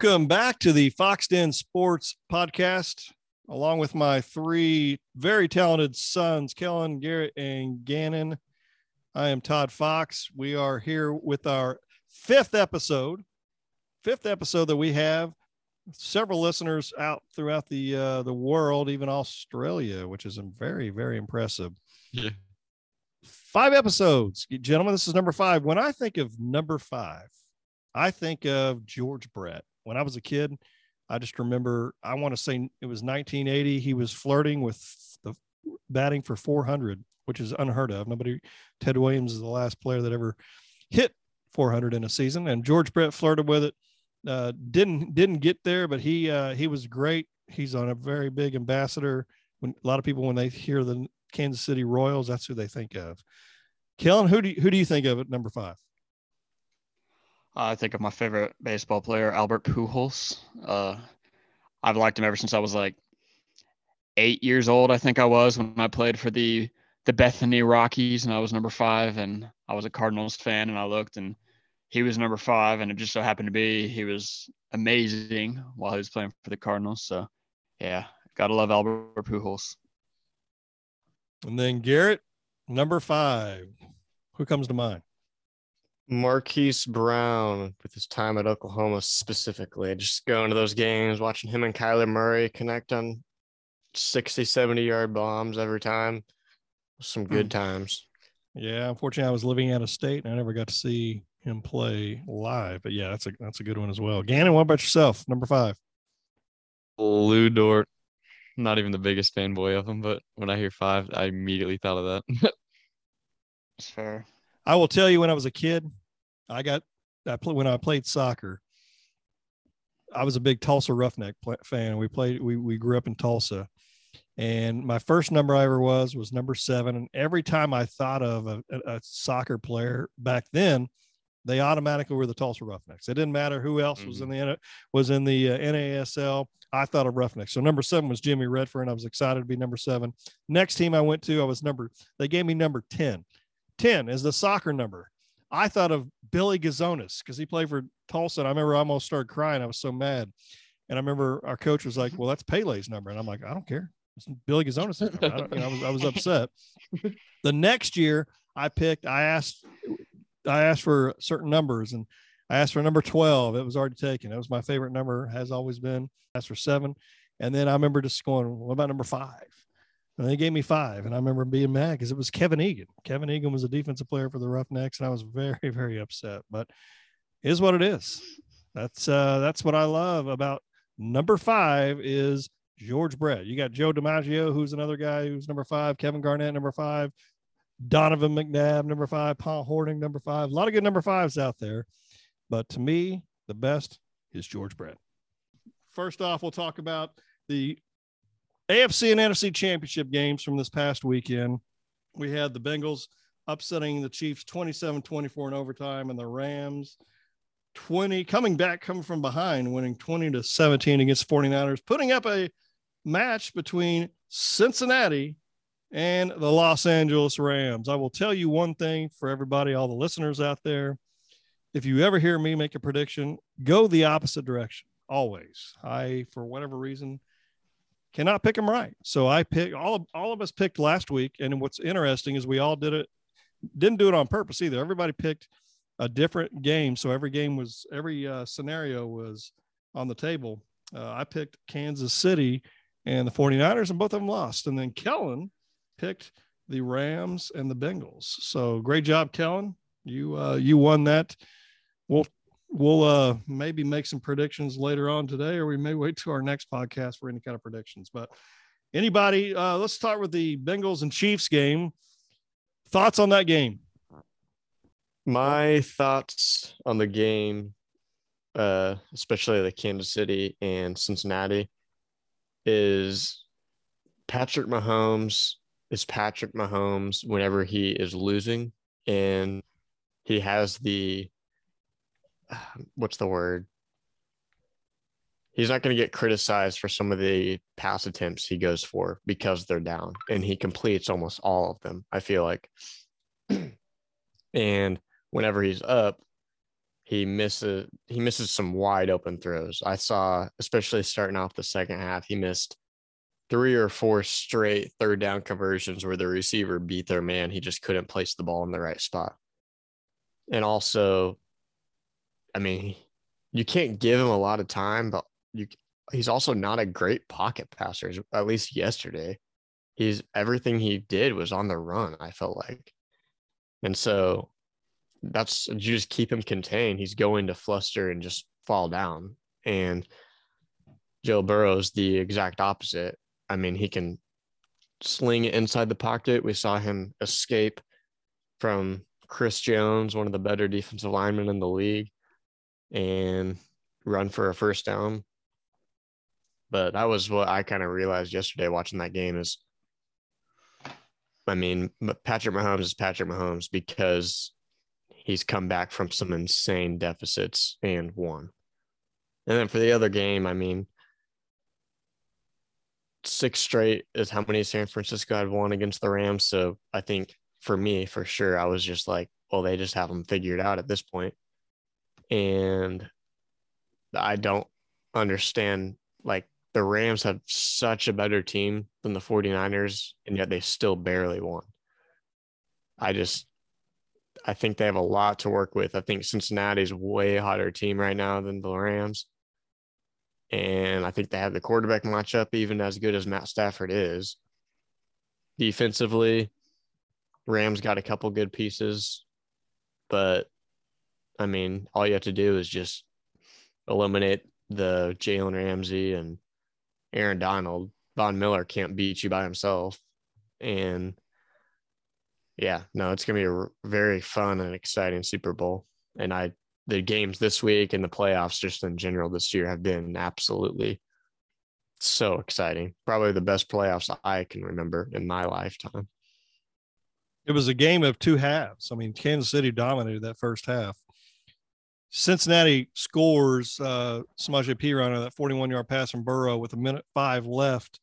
Welcome back to the Foxx Den Sports Podcast, along with my three very talented sons, Kellen, Garrett, and Gannon. I am Todd Fox. We are here with our fifth episode, fifth episode that we have several listeners out throughout the uh, the world, even Australia, which is very very impressive. Yeah. Five episodes, gentlemen. This is number five. When I think of number five, I think of George Brett. When I was a kid, I just remember. I want to say it was 1980. He was flirting with the batting for 400, which is unheard of. Nobody. Ted Williams is the last player that ever hit 400 in a season, and George Brett flirted with it uh, didn't didn't get there, but he uh, he was great. He's on a very big ambassador. When a lot of people when they hear the Kansas City Royals, that's who they think of. Kellen, who do you, who do you think of at number five? I think of my favorite baseball player, Albert Pujols. Uh, I've liked him ever since I was like eight years old. I think I was when I played for the the Bethany Rockies, and I was number five, and I was a Cardinals fan, and I looked and he was number five, and it just so happened to be he was amazing while he was playing for the Cardinals. So, yeah, gotta love Albert Pujols. And then Garrett, number five. Who comes to mind? Marquise Brown with his time at Oklahoma specifically. Just going to those games, watching him and Kyler Murray connect on 60, 70 yard bombs every time. Some good hmm. times. Yeah, unfortunately, I was living out of state and I never got to see him play live. But yeah, that's a that's a good one as well. Gannon, what about yourself? Number five. Lu Dort. Not even the biggest fanboy of him, but when I hear five, I immediately thought of that. It's fair. I will tell you, when I was a kid, I got I play when I played soccer. I was a big Tulsa Roughneck fan. We played. We we grew up in Tulsa, and my first number I ever was was number seven. And every time I thought of a, a soccer player back then, they automatically were the Tulsa Roughnecks. It didn't matter who else mm-hmm. was in mm-hmm. the was in the uh, NASL. I thought of Roughnecks. So number seven was Jimmy Redfern. And I was excited to be number seven. Next team I went to, I was number. They gave me number ten. Ten is the soccer number. I thought of Billy Gazonis because he played for Tulsa. And I remember I almost started crying. I was so mad. And I remember our coach was like, mm-hmm. "Well, that's Pele's number," and I'm like, "I don't care." It's Billy Gazonis. I, you know, I was I was upset. the next year, I picked. I asked I asked for certain numbers and I asked for number 12. It was already taken. It was my favorite number, has always been. I asked for seven. And then I remember just going, what about number five? And they gave me five. And I remember being mad because it was Kevin Egan. Kevin Egan was a defensive player for the Roughnecks. And I was very, very upset. But is what it is. That's uh that's what I love about number five is George Brett. You got Joe DiMaggio, who's another guy who's number five, Kevin Garnett, number five, Donovan McNabb, number five, Paul Hornung, number five. A lot of good number fives out there. But to me, the best is George Brett. First off, we'll talk about the AFC and NFC championship games from this past weekend. We had the Bengals upsetting the Chiefs 27 24 in overtime, and the Rams 20 coming back, coming from behind, winning 20 to 17 against 49ers, putting up a match between Cincinnati and the Los Angeles Rams. I will tell you one thing for everybody, all the listeners out there. If you ever hear me make a prediction, go the opposite direction always. I, for whatever reason, cannot pick them right. So I pick all of, all of us picked last week. And what's interesting is we all did it, didn't do it on purpose either. Everybody picked a different game. So every game was, every uh, scenario was on the table. Uh, I picked Kansas City and the 49ers, and both of them lost. And then Kellen picked the Rams and the Bengals. So great job, Kellen. You uh, you won that. We'll we'll uh, maybe make some predictions later on today, or we may wait to our next podcast for any kind of predictions. But anybody, uh, let's start with the Bengals and Chiefs game. Thoughts on that game? My thoughts on the game, uh, especially the Kansas City and Cincinnati, is Patrick Mahomes is Patrick Mahomes whenever he is losing and he has the what's the word? He's not going to get criticized for some of the pass attempts he goes for because they're down and he completes almost all of them. I feel like. and whenever he's up, he misses he misses some wide open throws. I saw, especially starting off the second half, he missed three or four straight third down conversions where the receiver beat their man. He just couldn't place the ball in the right spot. And also, I mean, you can't give him a lot of time, but you he's also not a great pocket passer, at least yesterday. He's everything he did was on the run, I felt like. And so that's you just keep him contained. He's going to fluster and just fall down. And Joe Burrow's the exact opposite. I mean, he can sling it inside the pocket. We saw him escape from Chris Jones, one of the better defensive linemen in the league, and run for a first down. But that was what I kind of realized yesterday watching that game is I mean, Patrick Mahomes is Patrick Mahomes because he's come back from some insane deficits and won. And then for the other game, I mean, six straight is how many San Francisco had won against the Rams. So I think for me, for sure, I was just like, well, they just have them figured out at this point. And I don't understand. Like the Rams have such a better team than the 49ers, and yet they still barely won. I just, I think they have a lot to work with. I think Cincinnati's way hotter team right now than the Rams. And I think they have the quarterback matchup, even as good as Matt Stafford is. Defensively, Rams got a couple good pieces, but I mean, all you have to do is just eliminate the Jalen Ramsey and Aaron Donald. Von Miller can't beat you by himself. And yeah, no, it's gonna be a very fun and exciting Super Bowl. And I, the games this week and the playoffs just in general this year have been absolutely so exciting. Probably the best playoffs I can remember in my lifetime. It was a game of two halves. I mean, Kansas City dominated that first half. Cincinnati scores uh, Samaje Perine on that 41 yard pass from Burrow with a minute five left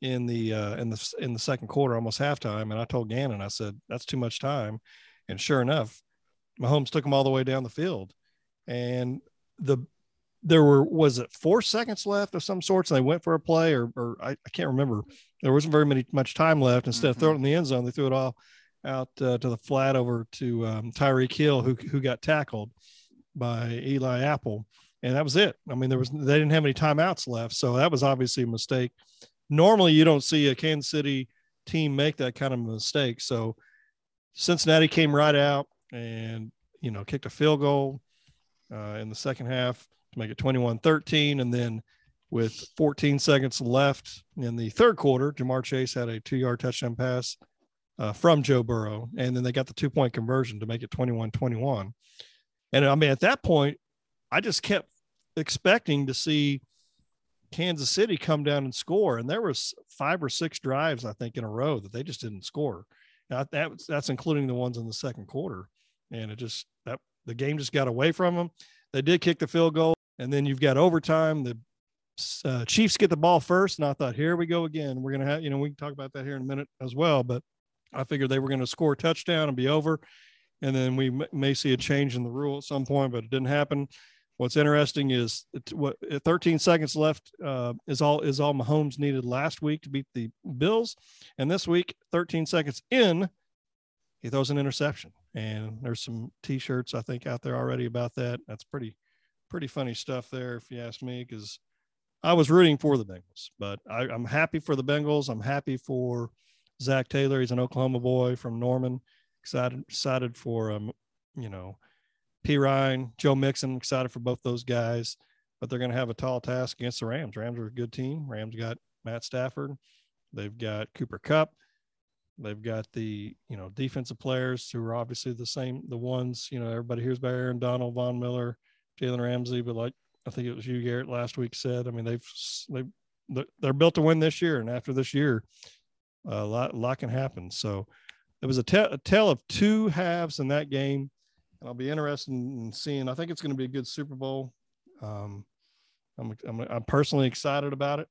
in the uh, in the in the second quarter, almost halftime. And I told Gannon, I said, "That's too much time." And sure enough, Mahomes took them all the way down the field, and the there were was it four seconds left of some sorts, and they went for a play, or or I, I can't remember. There wasn't very many much time left. Instead mm-hmm. of throwing it in the end zone, they threw it all out uh, to the flat over to um, Tyreek Hill, who who got tackled by Eli Apple, and that was it. I mean, there was they didn't have any timeouts left, so that was obviously a mistake normally you don't see a Kansas City team make that kind of mistake. So Cincinnati came right out and, you know, kicked a field goal uh, in the second half to make it 21 13. And then with 14 seconds left in the third quarter, Ja'Marr Chase had a two yard touchdown pass uh, from Joe Burrow. And then they got the two point conversion to make it 21 21. And I mean, at that point, I just kept expecting to see Kansas City come down and score, and there was five or six drives I think in a row that they just didn't score. Now that that's including the ones in the second quarter, and it just that the game just got away from them. They did kick the field goal, and then you've got overtime. The uh, Chiefs get the ball first, and I thought, here we go again. We're gonna have you know we can talk about that here in a minute as well, but I figured they were to score a touchdown and be over, and then we may see a change in the rule at some point, but it didn't happen. What's interesting is what 13 seconds left uh, is all is all Mahomes needed last week to beat the Bills, and this week 13 seconds in, he throws an interception. And there's some T-shirts I think out there already about that. That's pretty pretty funny stuff there, if you ask me, because I was rooting for the Bengals, but I, I'm happy for the Bengals. I'm happy for Zac Taylor. He's an Oklahoma boy from Norman. Excited excited for um, you know Perine, Joe Mixon, excited for both those guys, but they're going to have a tall task against the Rams. Rams are a good team. Rams got Matt Stafford. They've got Cooper Kupp, They've got the, you know, defensive players who are obviously the same, the ones, you know, everybody hears about Aaron Donald, Von Miller, Jalen Ramsey, but like I think it was you, Garrett, last week said, I mean, they've, they they're built to win this year. And after this year, a lot, a lot can happen. So it was a, te- a tale of two halves in that game and I'll be interested in seeing. I think it's going to be a good Super Bowl. Um, I'm, I'm, I'm personally excited about it.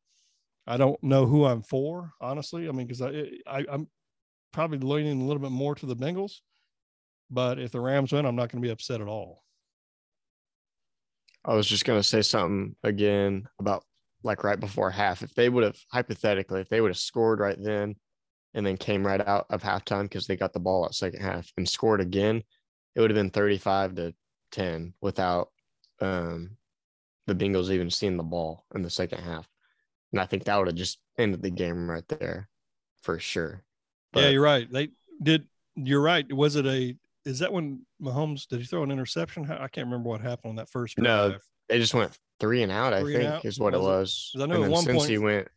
I don't know who I'm for, honestly. I mean, because I, I I'm probably leaning a little bit more to the Bengals, but if the Rams win, I'm not going to be upset at all. I was just gonna say something again about like right before half. If they would have hypothetically, if they would have scored right then and then came right out of halftime because they got the ball at second half and scored again, it would have been 35 to 10 without um the Bengals even seeing the ball in the second half. And I think that would have just ended the game right there for sure. yeah, you're right. They did. You're right. Was it a? Is that when Mahomes did he throw an interception? I can't remember what happened on that first No. They just went three and out, I Three and think, out? is what it Was it? was. I know and at then one since point- he went,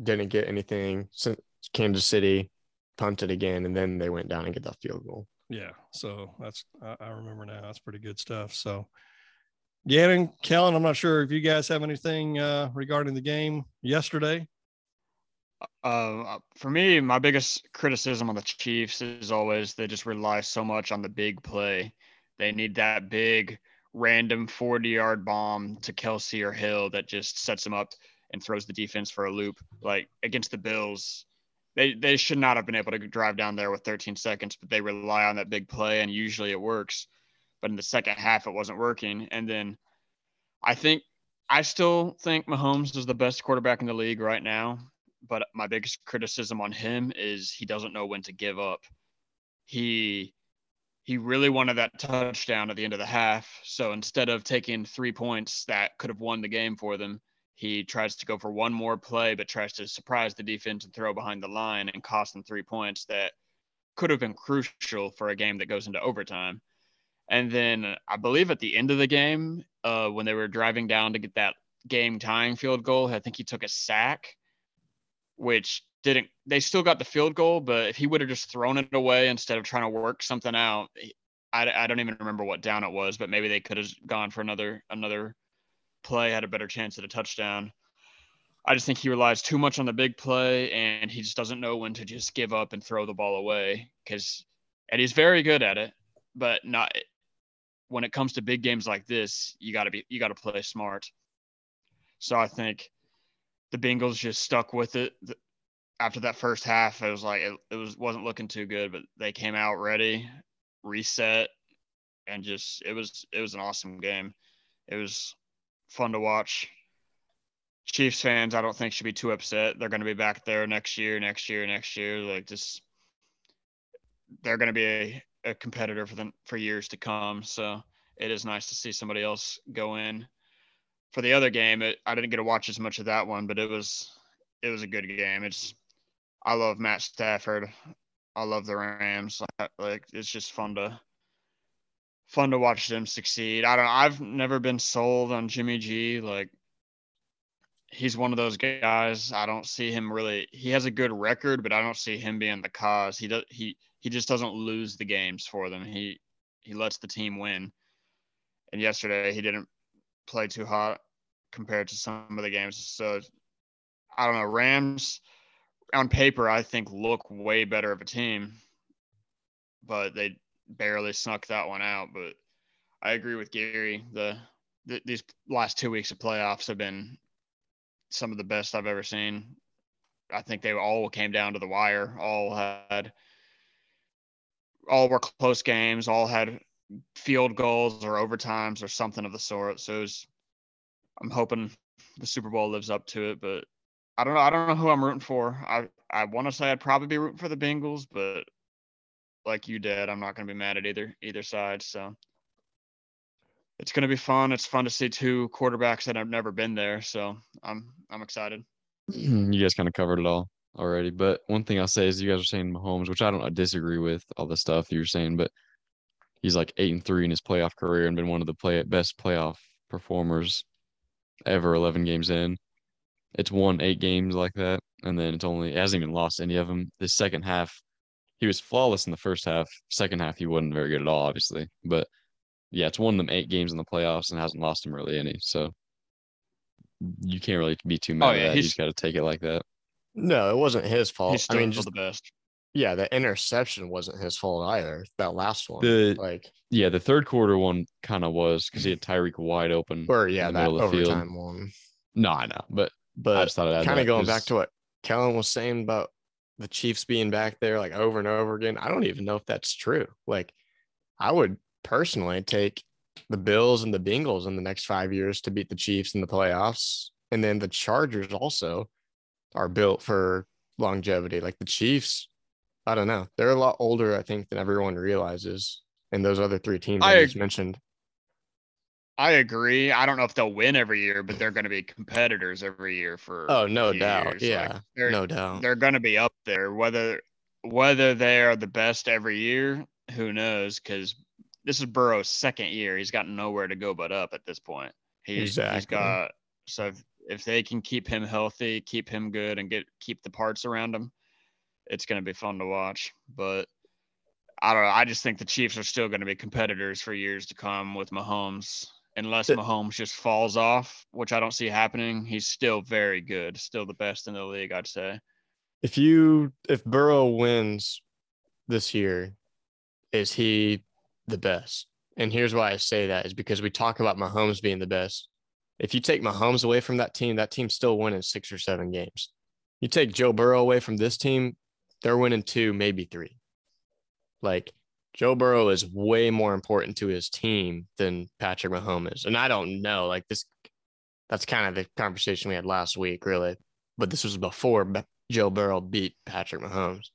didn't get anything. Since Kansas City punted again, and then they went down and get that field goal. Yeah. So that's I, I remember now. That's pretty good stuff. So, Gannon, Kellen, I'm not sure if you guys have anything uh, regarding the game yesterday. Uh, for me, my biggest criticism on the Chiefs is always they just rely so much on the big play. They need that big random 40 yard bomb to Kelce or Hill that just sets them up and throws the defense for a loop. Like against the Bills, they, they should not have been able to drive down there with 13 seconds, but they rely on that big play and usually it works. But in the second half, it wasn't working. And then I think I still think Mahomes is the best quarterback in the league right now but my biggest criticism on him is he doesn't know when to give up. He he really wanted that touchdown at the end of the half. So instead of taking three points that could have won the game for them, he tries to go for one more play, but tries to surprise the defense and throw behind the line and cost them three points that could have been crucial for a game that goes into overtime. And then I believe at the end of the game, uh, when they were driving down to get that game tying field goal, I think he took a sack which didn't they still got the field goal but if he would have just thrown it away instead of trying to work something out I, I don't even remember what down it was but maybe they could have gone for another another play had a better chance at a touchdown i just think he relies too much on the big play and he just doesn't know when to just give up and throw the ball away because and he's very good at it but not when it comes to big games like this you got to be you got to play smart so i think the Bengals just stuck with it after that first half. It was like it, it was wasn't looking too good, but they came out ready, reset, and just it was it was an awesome game. It was fun to watch. Chiefs fans, I don't think should be too upset. They're going to be back there next year, next year, next year. Like just they're going to be a, a competitor for them for years to come. So it is nice to see somebody else go in for the other game, it, I didn't get to watch as much of that one, but it was it was a good game. It's I love Matt Stafford. I love the Rams. Like, like it's just fun to fun to watch them succeed. I don't. I've never been sold on Jimmy G. Like he's one of those guys. I don't see him really. He has a good record, but I don't see him being the cause. He does. He he just doesn't lose the games for them. He he lets the team win. And yesterday he didn't play too hot compared to some of the games. So I don't know. Rams on paper, I think look way better of a team, but they barely snuck that one out. But I agree with Gary. The, the these last two weeks of playoffs have been some of the best I've ever seen. I think they all came down to the wire. All had all were close games. All had field goals or overtimes or something of the sort. So was, I'm hoping the Super Bowl lives up to it, but I don't know. I don't know who I'm rooting for. I I want to say I'd probably be rooting for the Bengals, but like you did, I'm not going to be mad at either either side. So it's going to be fun. It's fun to see two quarterbacks that have never been there. So I'm I'm excited. Mm, you guys kind of covered it all already. But one thing I'll say is you guys are saying Mahomes, which I don't disagree with all the stuff you're saying, but he's like eight and three in his playoff career and been one of the play best playoff performers ever 11 games in. It's won eight games like that, and then it's only it hasn't even lost any of them. The second half, he was flawless in the first half. Second half, he wasn't very good at all, obviously. But yeah, it's won them eight games in the playoffs and hasn't lost them really any. So you can't really be too mad Oh, at yeah, that. You just got to take it like that. No, it wasn't his fault. He's I mean, just the best. yeah, the interception wasn't his fault either. That last one, The- like, Yeah, the third quarter one kind of was because he had Tyreek wide open. or yeah, the that middle of the field. overtime one. No, I know, but I But just thought I'd kind of going back to what Kellen was saying about the Chiefs being back there like over and over again. I don't even know if that's true. Like, I would personally take the Bills and the Bengals in the next five years to beat the Chiefs in the playoffs. And then the Chargers also are built for longevity. Like the Chiefs, I don't know. They're a lot older, I think, than everyone realizes. And those other three teams I, I just mentioned. I agree. I don't know if they'll win every year, but they're going to be competitors every year for. Oh, no doubt. Years. Yeah, like no doubt. They're going to be up there. Whether whether they are the best every year, who knows? Because this is Burrow's second year. He's got nowhere to go but up at this point. He's, exactly. he's got so if, if they can keep him healthy, keep him good, and get keep the parts around him, it's going to be fun to watch. But I don't know. I just think the Chiefs are still going to be competitors for years to come with Mahomes unless Mahomes just falls off, which I don't see happening. He's still very good, still the best in the league, I'd say. If you if Burrow wins this year, is he the best? And here's why I say that is because we talk about Mahomes being the best. If you take Mahomes away from that team, that team's still winning six or seven games. You take Joe Burrow away from this team, they're winning two, maybe three. Like Joe Burrow is way more important to his team than Patrick Mahomes. And I don't know, like this, that's kind of the conversation we had last week, really. But this was before Joe Burrow beat Patrick Mahomes.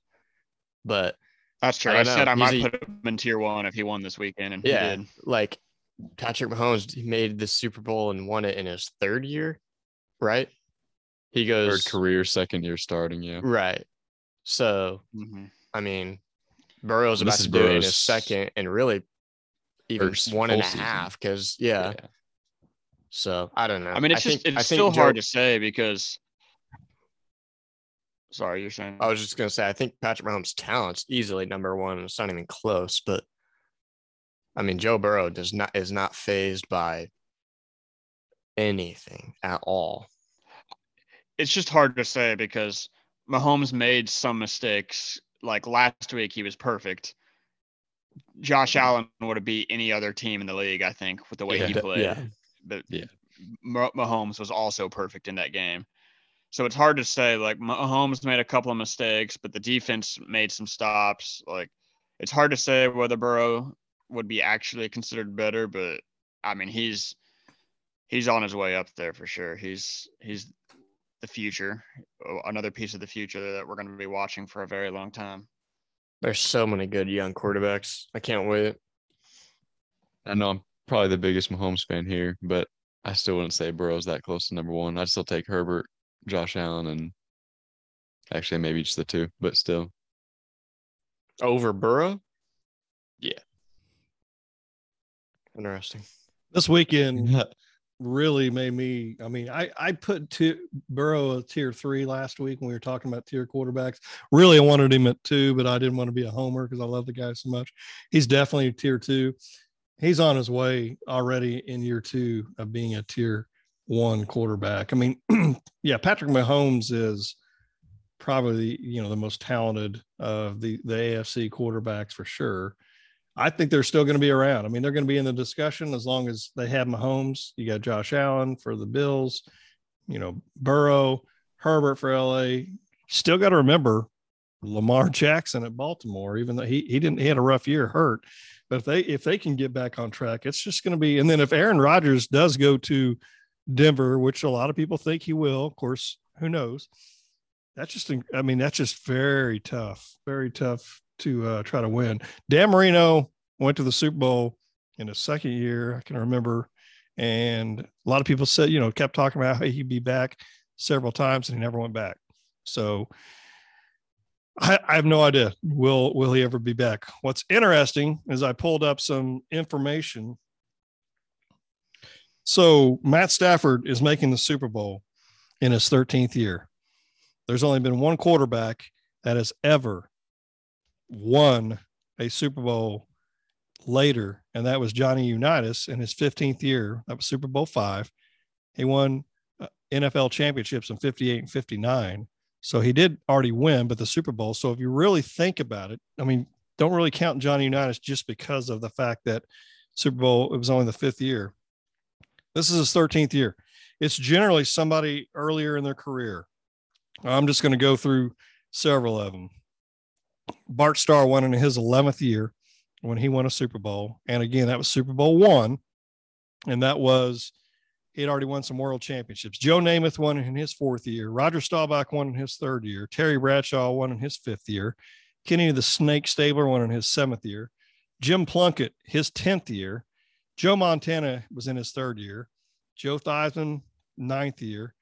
But that's true. I, I said I might a, put him in tier one if he won this weekend, and yeah, like Patrick Mahomes made the Super Bowl and won it in his third year, right? He goes third career, second year starting, yeah, right. So, mm-hmm. I mean, Burrow's about to do it in his second and really even one and a half because yeah. yeah. So I don't know. I mean, it's I just think, it's still Joe, hard to say because. Sorry, you're saying. I was just gonna say I think Patrick Mahomes' talent's easily number one. It's not even close, but I mean, Joe Burrow does not is not phased by anything at all. It's just hard to say because Mahomes made some mistakes like last week, he was perfect. Josh Allen would have beat any other team in the league, I think, with the way yeah, he played. Yeah. But yeah. Mahomes was also perfect in that game. So it's hard to say. Like Mahomes made a couple of mistakes, but the defense made some stops. Like it's hard to say whether Burrow would be actually considered better, but I mean he's he's on his way up there for sure. He's he's the future, uh, another piece of the future that we're going to be watching for a very long time. There's so many good young quarterbacks. I can't wait. I know I'm probably the biggest Mahomes fan here, but I still wouldn't say Burrow's that close to number one. I'd still take Herbert, Josh Allen, and actually maybe just the two, but still. Over Burrow? Yeah. Interesting. This weekend, really made me. I mean, I I put two, Burrow a tier three last week when we were talking about tier quarterbacks. Really, I wanted him at two, but I didn't want to be a homer because I love the guy so much. He's definitely tier two. He's on his way already in year two of being a tier one quarterback. I mean, yeah, Patrick Mahomes is probably you know the most talented of the the AFC quarterbacks for sure. I think they're still going to be around. I mean, they're going to be in the discussion as long as they have Mahomes. You got Josh Allen for the Bills, you know, Burrow, Herbert for LA. Still got to remember Lamar Jackson at Baltimore, even though he he didn't he had a rough year hurt. But if they if they can get back on track, it's just going to be. And then if Aaron Rodgers does go to Denver, which a lot of people think he will, of course, who knows? That's just I mean that's just very tough, very tough to uh, try to win. Dan Marino went to the Super Bowl in his second year. I can remember, and a lot of people said, you know, kept talking about how he'd be back several times, and he never went back. So I, I have no idea. Will will he ever be back? What's interesting is I pulled up some information. So Matt Stafford is making the Super Bowl in his 13th year. There's only been one quarterback that has ever won a Super Bowl later, and that was Johnny Unitas in his 15th year. That was Super Bowl five. He won uh, NFL championships in 58 and 59. So he did already win, but the Super Bowl. So if you really think about it, I mean, don't really count Johnny Unitas just because of the fact that Super Bowl, it was only the fifth year. This is his 13th year. It's generally somebody earlier in their career. I'm just going to go through several of them. Bart Starr won in his 11th year when he won a Super Bowl. And again, that was Super Bowl one, and that was he had already won some world championships. Joe Namath won in his fourth year. Roger Staubach won in his third year. Terry Bradshaw won in his fifth year. Kenny the Snake Stabler won in his seventh year. Jim Plunkett, his 10th year. Joe Montana was in his third year. Joe Theismann, ninth year.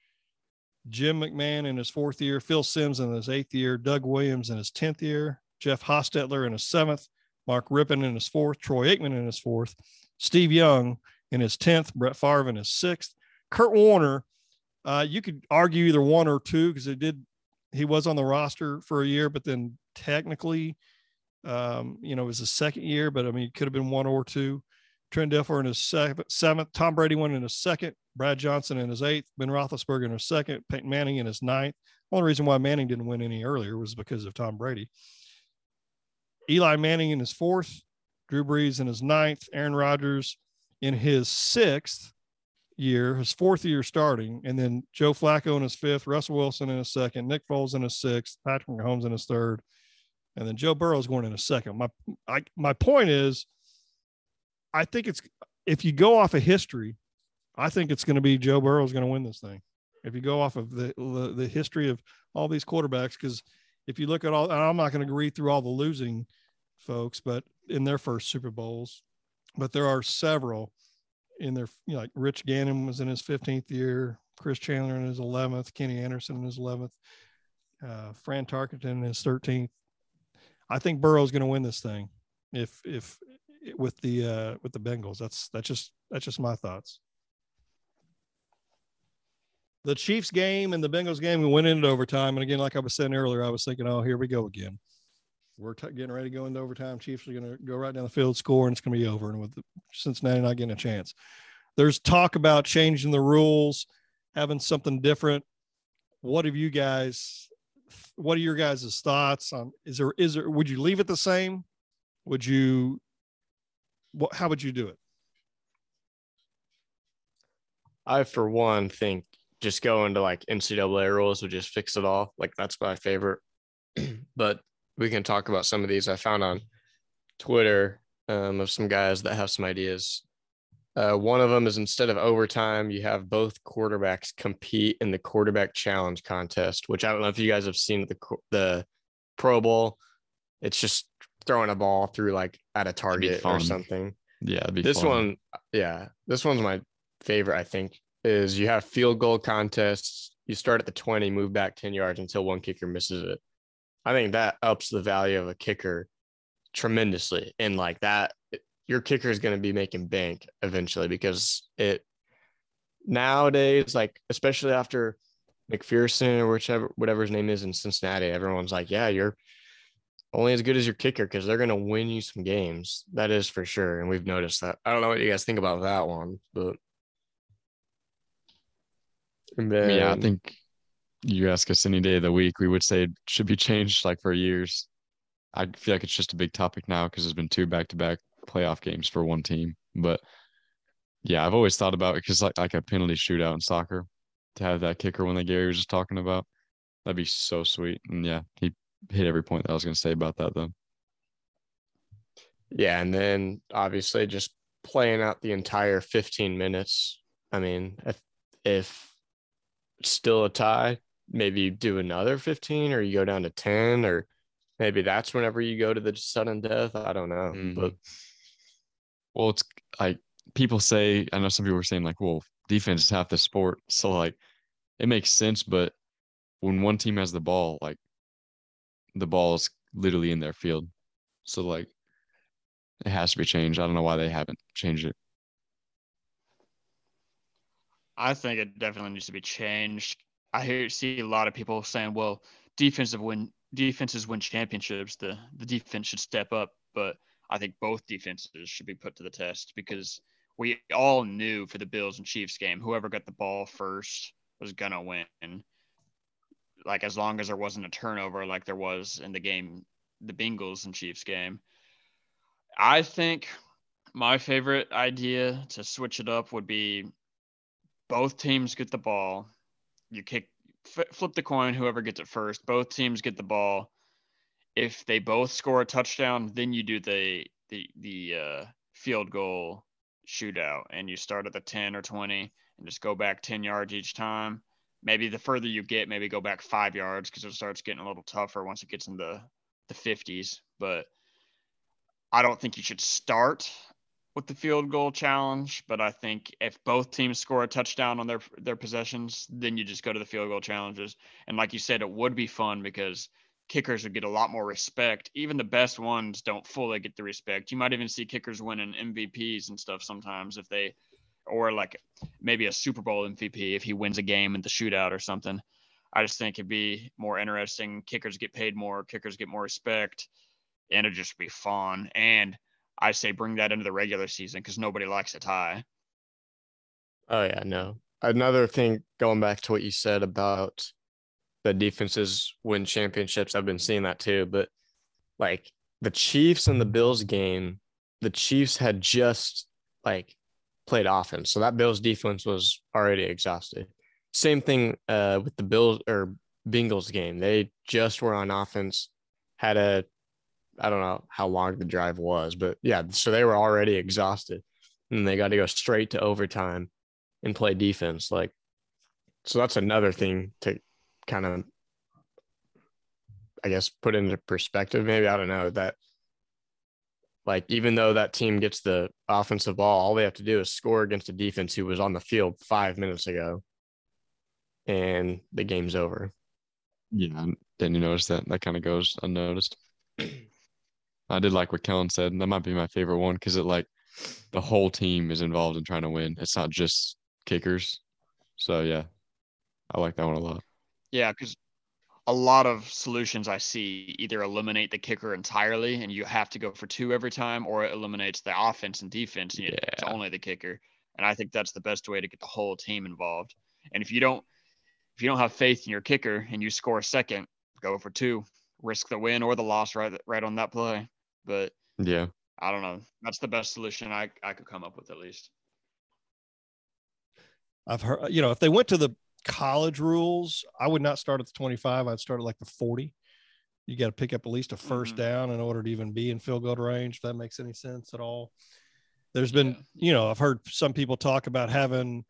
Jim McMahon in his fourth year. Phil Simms in his eighth year. Doug Williams in his 10th year. Jeff Hostetler in his seventh. Mark Rypien in his fourth. Troy Aikman in his fourth. Steve Young in his 10th, Brett Favre in his sixth. Kurt Warner, uh, you could argue either one or two because it did, he was on the roster for a year, but then technically, um, you know, it was his second year, but I mean, it could have been one or two. Trent Dilfer in his seventh, Tom Brady won in his second, Brad Johnson in his eighth, Ben Roethlisberger in his second, Peyton Manning in his ninth. Only reason why Manning didn't win any earlier was because of Tom Brady. Eli Manning in his fourth, Drew Brees in his ninth, Aaron Rodgers in his sixth year, his fourth year starting, and then Joe Flacco in his fifth, Russell Wilson in his second, Nick Foles in his sixth, Patrick Mahomes in his third, and then Joe Burrow's going in a second. My I, my point is, I think it's if you go off of history, I think it's going to be Joe Burrow's going to win this thing. If you go off of the the, the history of all these quarterbacks, because if you look at all, I'm not going to read through all the losing folks, but in their first Super Bowls, but there are several in their you know, like Rich Gannon was in his 15th year, Chris Chandler in his 11th, Kenny Anderson in his 11th, uh, Fran Tarkenton in his 13th. I think Burrow's going to win this thing if if with the uh, with the Bengals. That's that's just that's just my thoughts. The Chiefs game and the Bengals game, we went into overtime, and again, like I was saying earlier, I was thinking, oh, here we go again we're t- getting ready to go into overtime. Chiefs are going to go right down the field, score, and it's going to be over. And with Cincinnati not getting a chance, there's talk about changing the rules, having something different. What have you guys? What are your guys' thoughts on? Is there is there? Would you leave it the same? Would you? What? How would you do it? I, for one, think just go into like NCAA rules would just fix it all. Like that's my favorite. but we can talk about some of these I found on Twitter um, of some guys that have some ideas. Uh, one of them is instead of overtime, you have both quarterbacks compete in the quarterback challenge contest, which I don't know if you guys have seen the the Pro Bowl. It's just throwing a ball through like at a target or something. Yeah, this fun. one, yeah, this one's my favorite. I think is you have field goal contests. You start at the twenty, move back ten yards until one kicker misses it. I think that ups the value of a kicker tremendously. And like that, your kicker is going to be making bank eventually because it nowadays, like especially after McPherson or whichever whatever his name is in Cincinnati, everyone's like, yeah, you're only as good as your kicker because they're going to win you some games. That is for sure, and we've noticed that. I don't know what you guys think about that one, but. Then, yeah, I think you ask us any day of the week, we would say it should be changed like for years. I feel like it's just a big topic now because there's been two back to back playoff games for one team. But yeah, I've always thought about it because like like a penalty shootout in soccer to have that kicker when the Gary was just talking about. That'd be so sweet. And yeah, he hit every point that I was gonna say about that though. Yeah, and then obviously just playing out the entire 15 minutes. I mean, if if still a tie, maybe you do another 15 or you go down to 10 or maybe that's whenever you go to the sudden death. I don't know. Mm-hmm. But well, it's like people say, I know some people were saying like, well, defense is half the sport. So like it makes sense, but when one team has the ball, like the ball is literally in their field. So like it has to be changed. I don't know why they haven't changed it. I think it definitely needs to be changed I hear see a lot of people saying, well, defensive win defenses win championships. The the defense should step up, but I think both defenses should be put to the test because we all knew for the Bills and Chiefs game, whoever got the ball first was gonna win. Like as long as there wasn't a turnover like there was in the game, the Bengals and Chiefs game. I think my favorite idea to switch it up would be both teams get the ball you kick flip the coin whoever gets it first both teams get the ball if they both score a touchdown then you do the the the uh, field goal shootout and you start at the 10 or 20 and just go back 10 yards each time. Maybe the further you get, maybe go back five yards because it starts getting a little tougher once it gets in the, the 50s. But I don't think you should start with the field goal challenge, but I think if both teams score a touchdown on their their possessions, then you just go to the field goal challenges. And like you said, it would be fun because kickers would get a lot more respect. Even the best ones don't fully get the respect. You might even see kickers winning MVPs and stuff sometimes if they or like maybe a Super Bowl MVP if he wins a game in the shootout or something. I just think it'd be more interesting. Kickers get paid more, kickers get more respect, and it'd just be fun. And I say bring that into the regular season because nobody likes a tie. Oh yeah, no. Another thing going back to what you said about the defenses win championships, I've been seeing that too. But like the Chiefs and the Bills game, the Chiefs had just like played offense. So that Bills defense was already exhausted. Same thing uh, with the Bills or Bengals game. They just were on offense, had a I don't know how long the drive was, but yeah, so they were already exhausted and they got to go straight to overtime and play defense. Like, so that's another thing to kind of, I guess, put into perspective. Maybe I don't know that. Like, even though that team gets the offensive ball, all they have to do is score against a defense who was on the field five minutes ago, and the game's over. Yeah, didn't you notice that? That kind of goes unnoticed. I did like what Kellen said. That might be my favorite one because it like the whole team is involved in trying to win. It's not just kickers. So yeah, I like that one a lot. Yeah, because a lot of solutions I see either eliminate the kicker entirely and you have to go for two every time, or it eliminates the offense and defense and it's only the kicker. And I think that's the best way to get the whole team involved. And if you don't if you don't have faith in your kicker and you score a second, go for two, risk the win or the loss right right on that play. But yeah, I don't know. That's the best solution I I could come up with at least. I've heard, you know, if they went to the college rules, I would not start at the 25. I'd start at like the 40. You got to pick up at least a 1st Mhm. down in order to even be in field goal range. If that makes any sense at all. There's been, Yeah. you know, I've heard some people talk about having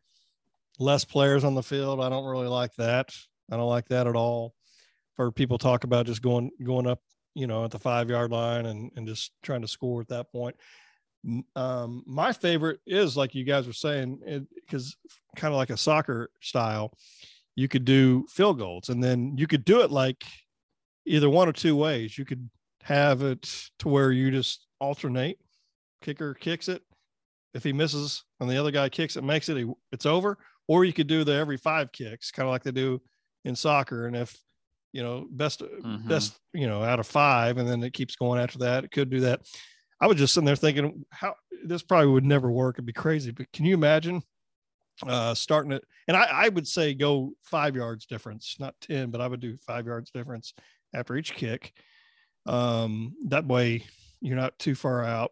less players on the field. I don't really like that. I don't like that at all. I've heard people talk about just going going up, you know, at the five yard line and and just trying to score at that point. Um, my favorite is like you guys were saying, because kind of like a soccer style, you could do field goals and then you could do it like either one or two ways. You could have it to where you just alternate, kicker kicks it. If he misses and the other guy kicks it, makes it, it's over. Or you could do the every five kicks, kind of like they do in soccer. And if, you know, best, Mhm. best, you know, out of five, and then it keeps going after that, it could do that. I was just sitting there thinking, how this probably would never work. It'd be crazy. But can you imagine uh starting it? And I, I would say go five yards difference, not 10, but I would do five yards difference after each kick. Um, that way you're not too far out.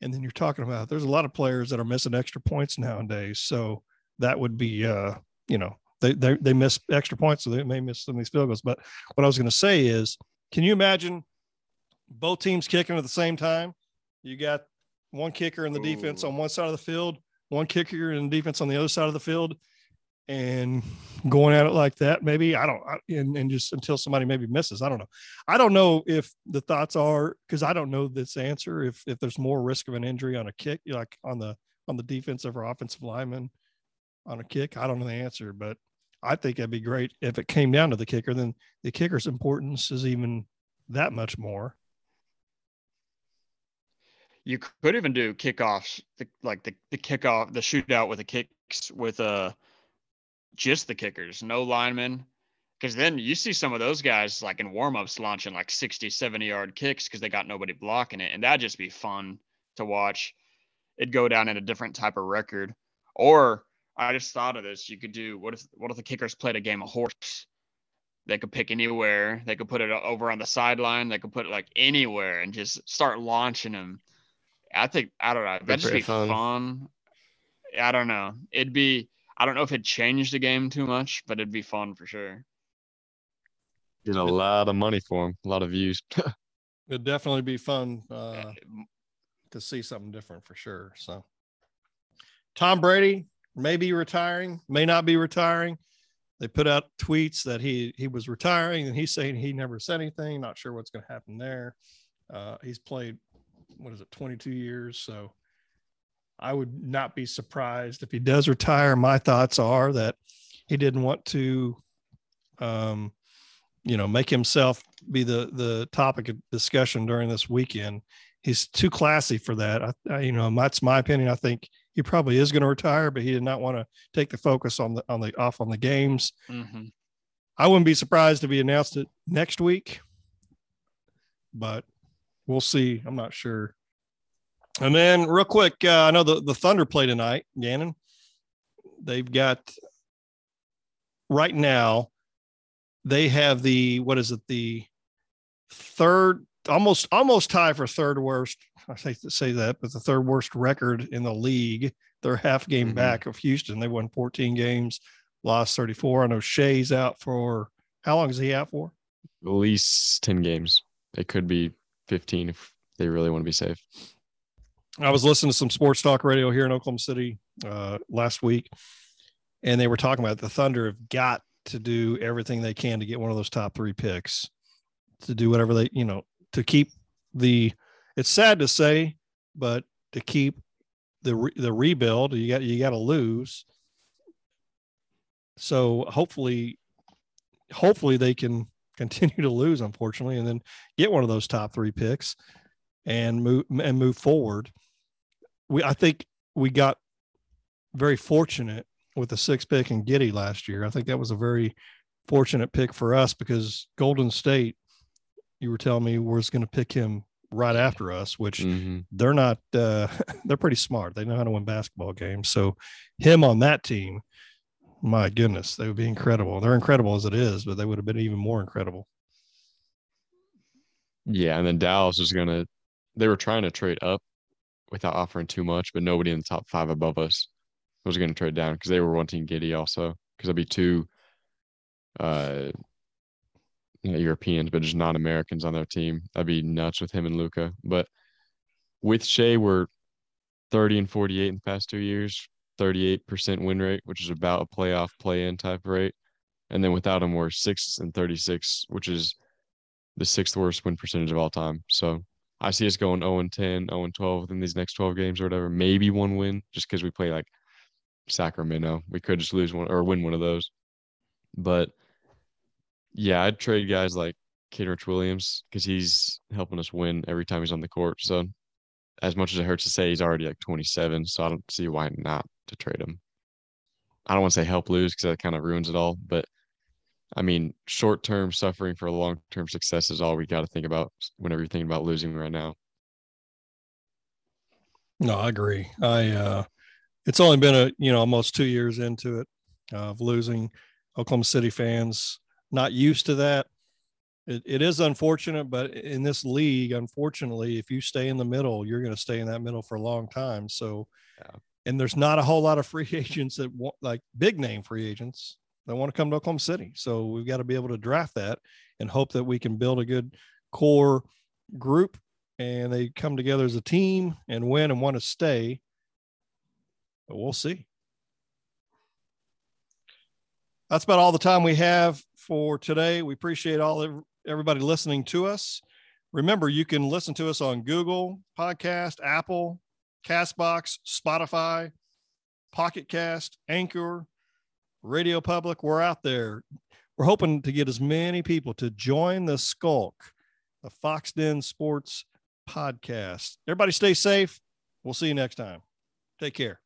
And then you're talking about there's a lot of players that are missing extra points nowadays. So that would be uh, you know, they they they miss extra points, so they may miss some of these field goals. But what I was gonna say is, can you imagine both teams kicking at the same time? You got one kicker in the defense on one side of the field, one kicker in the defense on the other side of the field, and going at it like that. Maybe I don't, I, and, and just until somebody maybe misses. I don't know. I don't know if the thoughts are because I don't know this answer. If if there's more risk of an injury on a kick, like on the on the defensive or offensive lineman on a kick, I don't know the answer, but I think it'd be great if it came down to the kicker. Then the kicker's importance is even that much more. You could even do kickoffs, like the, the kickoff, the shootout with the kicks with uh just the kickers, no linemen. Because then you see some of those guys like in warmups launching like 60, 70 yard kicks because they got nobody blocking it. And that'd just be fun to watch. It'd go down in a different type of record. Or I just thought of this. You could do what if what if the kickers played a game of horse? They could pick anywhere. They could put it over on the sideline. They could put it like anywhere and just start launching them. I think I don't know. That'd just be fun. fun. I don't know. It'd be. I don't know if it changed the game too much, but it'd be fun for sure. Get a lot of money for him, a lot of views. It'd definitely be fun uh, Uh, to see something different for sure. So Tom Brady may be retiring, may not be retiring. They put out tweets that he he was retiring, and he's saying he never said anything. Not sure what's going to happen there. Uh, he's played what is it, 22 years, so I would not be surprised if he does retire. My thoughts are that he didn't want to, um, you know, make himself be the the topic of discussion during this weekend. He's too classy for that. I, I you know, that's my opinion. I think he probably is going to retire, but he did not want to take the focus on the on the off on the games. Mm-hmm. I wouldn't be surprised if he announced it next week, but we'll see. I'm not sure. And then, real quick, uh, I know the, the Thunder play tonight, Gannon. They've got right now, they have the what is it, the third, almost almost tie for third worst. I hate to say that, but the third worst record in the league. They're half game Mhm. back of Houston. They won 14 games, lost 34. I know Shai's out for how long is he out for? At least 10 games. It could be 15 if they really want to be safe. I was listening to some sports talk radio here in Oklahoma City uh, last week, and they were talking about the Thunder have got to do everything they can to get one of those top three picks, to do whatever they, you know, to keep the. It's sad to say, but to keep the re, the rebuild, you got you got to lose. So hopefully, hopefully they can continue to lose, unfortunately, and then get one of those top three picks and move and move forward we I think we got very fortunate with the six pick and Giddey last year. I think that was a very fortunate pick for us because Golden State, you were telling me, was going to pick him right after us, which hmm they're not. Uh, they're pretty smart. They know how to win basketball games. So him on that team, my goodness, they would be incredible. They're incredible as it is, but they would have been even more incredible. Yeah. And then Dallas was going to, they were trying to trade up without offering too much, but nobody in the top five above us was going to trade down because they were wanting Giddey also because there'd be two uh, not Europeans, but just non Americans on their team. That'd be nuts with him and Luka. But with Shai, we're 30 and 48 in the past two years, 38% win rate, which is about a playoff play in type rate. And then without him, we're six and 36, which is the sixth worst win percentage of all time. So I see us going 0 and 10, 0 and 12 within these next 12 games or whatever. Maybe one win just because we play like Sacramento. We could just lose one or win one of those. But yeah, I'd trade guys like Kenrich Williams because he's helping us win every time he's on the court. So as much as it hurts to say he's already like 27, so I don't see why not to trade him. I don't want to say help lose because that kind of ruins it all, but I mean, short term suffering for long term success is all we got to think about whenever you're thinking about losing right now. No, I agree. I uh it's only been a you know almost two years into it uh, of losing Oklahoma City fans. Not used to that. It, it is unfortunate, but in this league, unfortunately, if you stay in the middle, you're going to stay in that middle for a long time. So, Yeah. and there's not a whole lot of free agents that want like big name free agents that want to come to Oklahoma City. So we've got to be able to draft that and hope that we can build a good core group and they come together as a team and win and want to stay. But we'll see. That's about all the time we have for today. We appreciate all everybody listening to us. Remember, you can listen to us on Google Podcast, Apple, Castbox, Spotify, Pocket Cast, Anchor, Radio Public. We're out there. We're hoping to get as many people to join the Skulk, the Foxx Den Sports podcast. Everybody stay safe. We'll see you next time. Take care.